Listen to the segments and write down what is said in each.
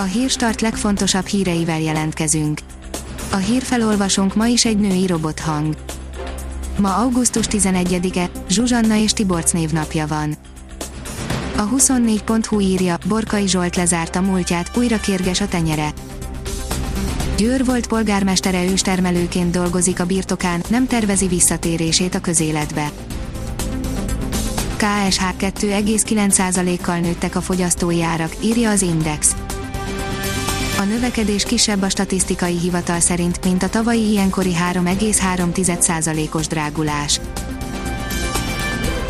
A hírstart legfontosabb híreivel jelentkezünk. A hírfelolvasónk ma is egy női robothang. Ma augusztus 11-e, Zsuzsanna és Tiborc névnapja van. A 24.hu írja, Borkai Zsolt lezárta múltját, újra kérges a tenyere. Győr volt polgármestere őstermelőként dolgozik a birtokán, nem tervezi visszatérését a közéletbe. KSH 2,9%-kal nőttek a fogyasztói árak, írja az Index. A növekedés kisebb a statisztikai hivatal szerint, mint a tavalyi ilyenkori 3,3%-os drágulás.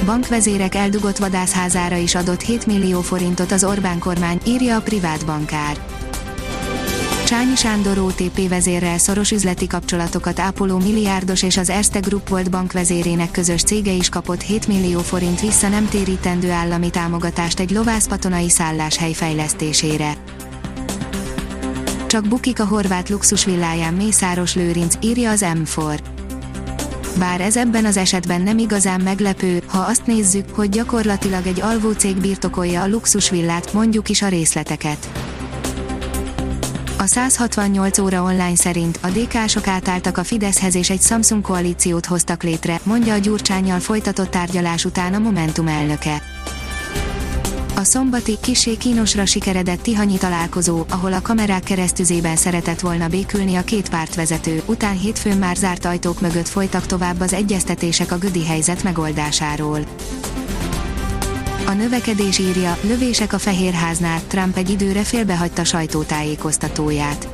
Bankvezérek eldugott vadászházára is adott 7 millió forintot az Orbán kormány, írja a privát bankár. Csányi Sándor OTP vezérrel szoros üzleti kapcsolatokat ápoló milliárdos és az Erste Group volt bankvezérének közös cége is kapott 7 millió forint vissza nem térítendő állami támogatást egy lovászpatonai szálláshely fejlesztésére. Csak bukik a horvát luxusvilláján Mészáros Lőrinc, írja az M4. Bár ez ebben az esetben nem igazán meglepő, ha azt nézzük, hogy gyakorlatilag egy alvó cég birtokolja a luxusvillát, mondjuk is a részleteket. A 168 óra online szerint a DK-sok átálltak a Fideszhez és egy Samsung koalíciót hoztak létre, mondja a Gyurcsányjal folytatott tárgyalás után a Momentum elnöke. A szombati, kisé kínosra sikeredett Tihanyi találkozó, ahol a kamerák keresztüzében szeretett volna békülni a két pártvezető, után hétfőn már zárt ajtók mögött folytak tovább az egyeztetések a gödi helyzet megoldásáról. A növekedés írja, lövések a Fehérháznál, Trump egy időre félbehagyta sajtótájékoztatóját.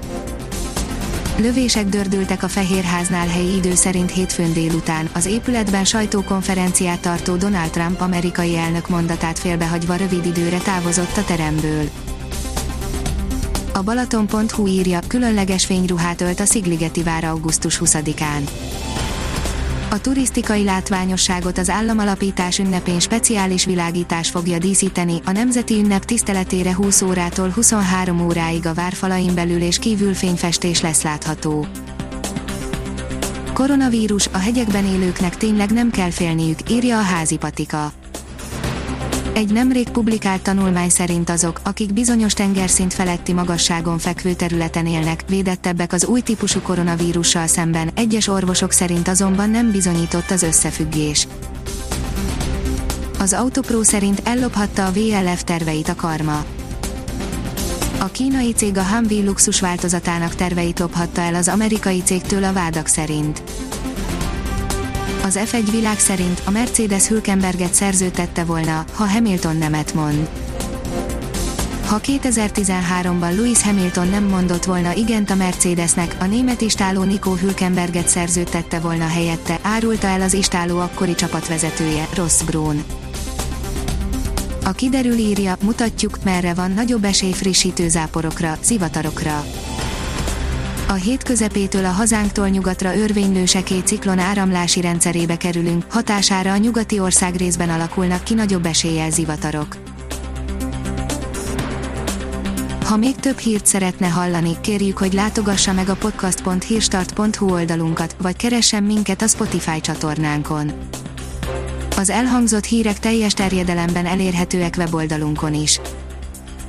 Lövések dördültek a Fehérháznál helyi idő szerint hétfőn délután, az épületben sajtókonferenciát tartó Donald Trump amerikai elnök mondatát félbehagyva rövid időre távozott a teremből. A Balaton.hu írja, különleges fényruhát ölt a Szigligeti vár augusztus 20-án. A turisztikai látványosságot az államalapítás ünnepén speciális világítás fogja díszíteni, a nemzeti ünnep tiszteletére 20 órától 23 óráig a várfalain belül és kívül fényfestés lesz látható. Koronavírus, a hegyekben élőknek tényleg nem kell félniük, írja a házi patika. Egy nemrég publikált tanulmány szerint azok, akik bizonyos tengerszint feletti magasságon fekvő területen élnek, védettebbek az új típusú koronavírussal szemben, egyes orvosok szerint azonban nem bizonyított az összefüggés. Az Autopro szerint ellophatta a VLF terveit a karma. A kínai cég a Humvee luxus változatának terveit lophatta el az amerikai cégtől a vádak szerint. Az F1 világ szerint a Mercedes Hülkenberget szerződtette volna, ha Hamilton nemet mond. Ha 2013-ban Lewis Hamilton nem mondott volna igent a Mercedesnek, a német istáló Nico Hülkenberget szerződtette volna helyette, árulta el az istáló akkori csapatvezetője, Ross Brown. A kiderül írja, mutatjuk, merre van nagyobb esély frissítő záporokra, zivatarokra. A hét közepétől a hazánktól nyugatra örvénylő sekély ciklon áramlási rendszerébe kerülünk, hatására a nyugati ország részben alakulnak ki nagyobb eséllyel zivatarok. Ha még több hírt szeretne hallani, kérjük, hogy látogassa meg a podcast.hírstart.hu oldalunkat, vagy keressen minket a Spotify csatornánkon. Az elhangzott hírek teljes terjedelemben elérhetőek weboldalunkon is.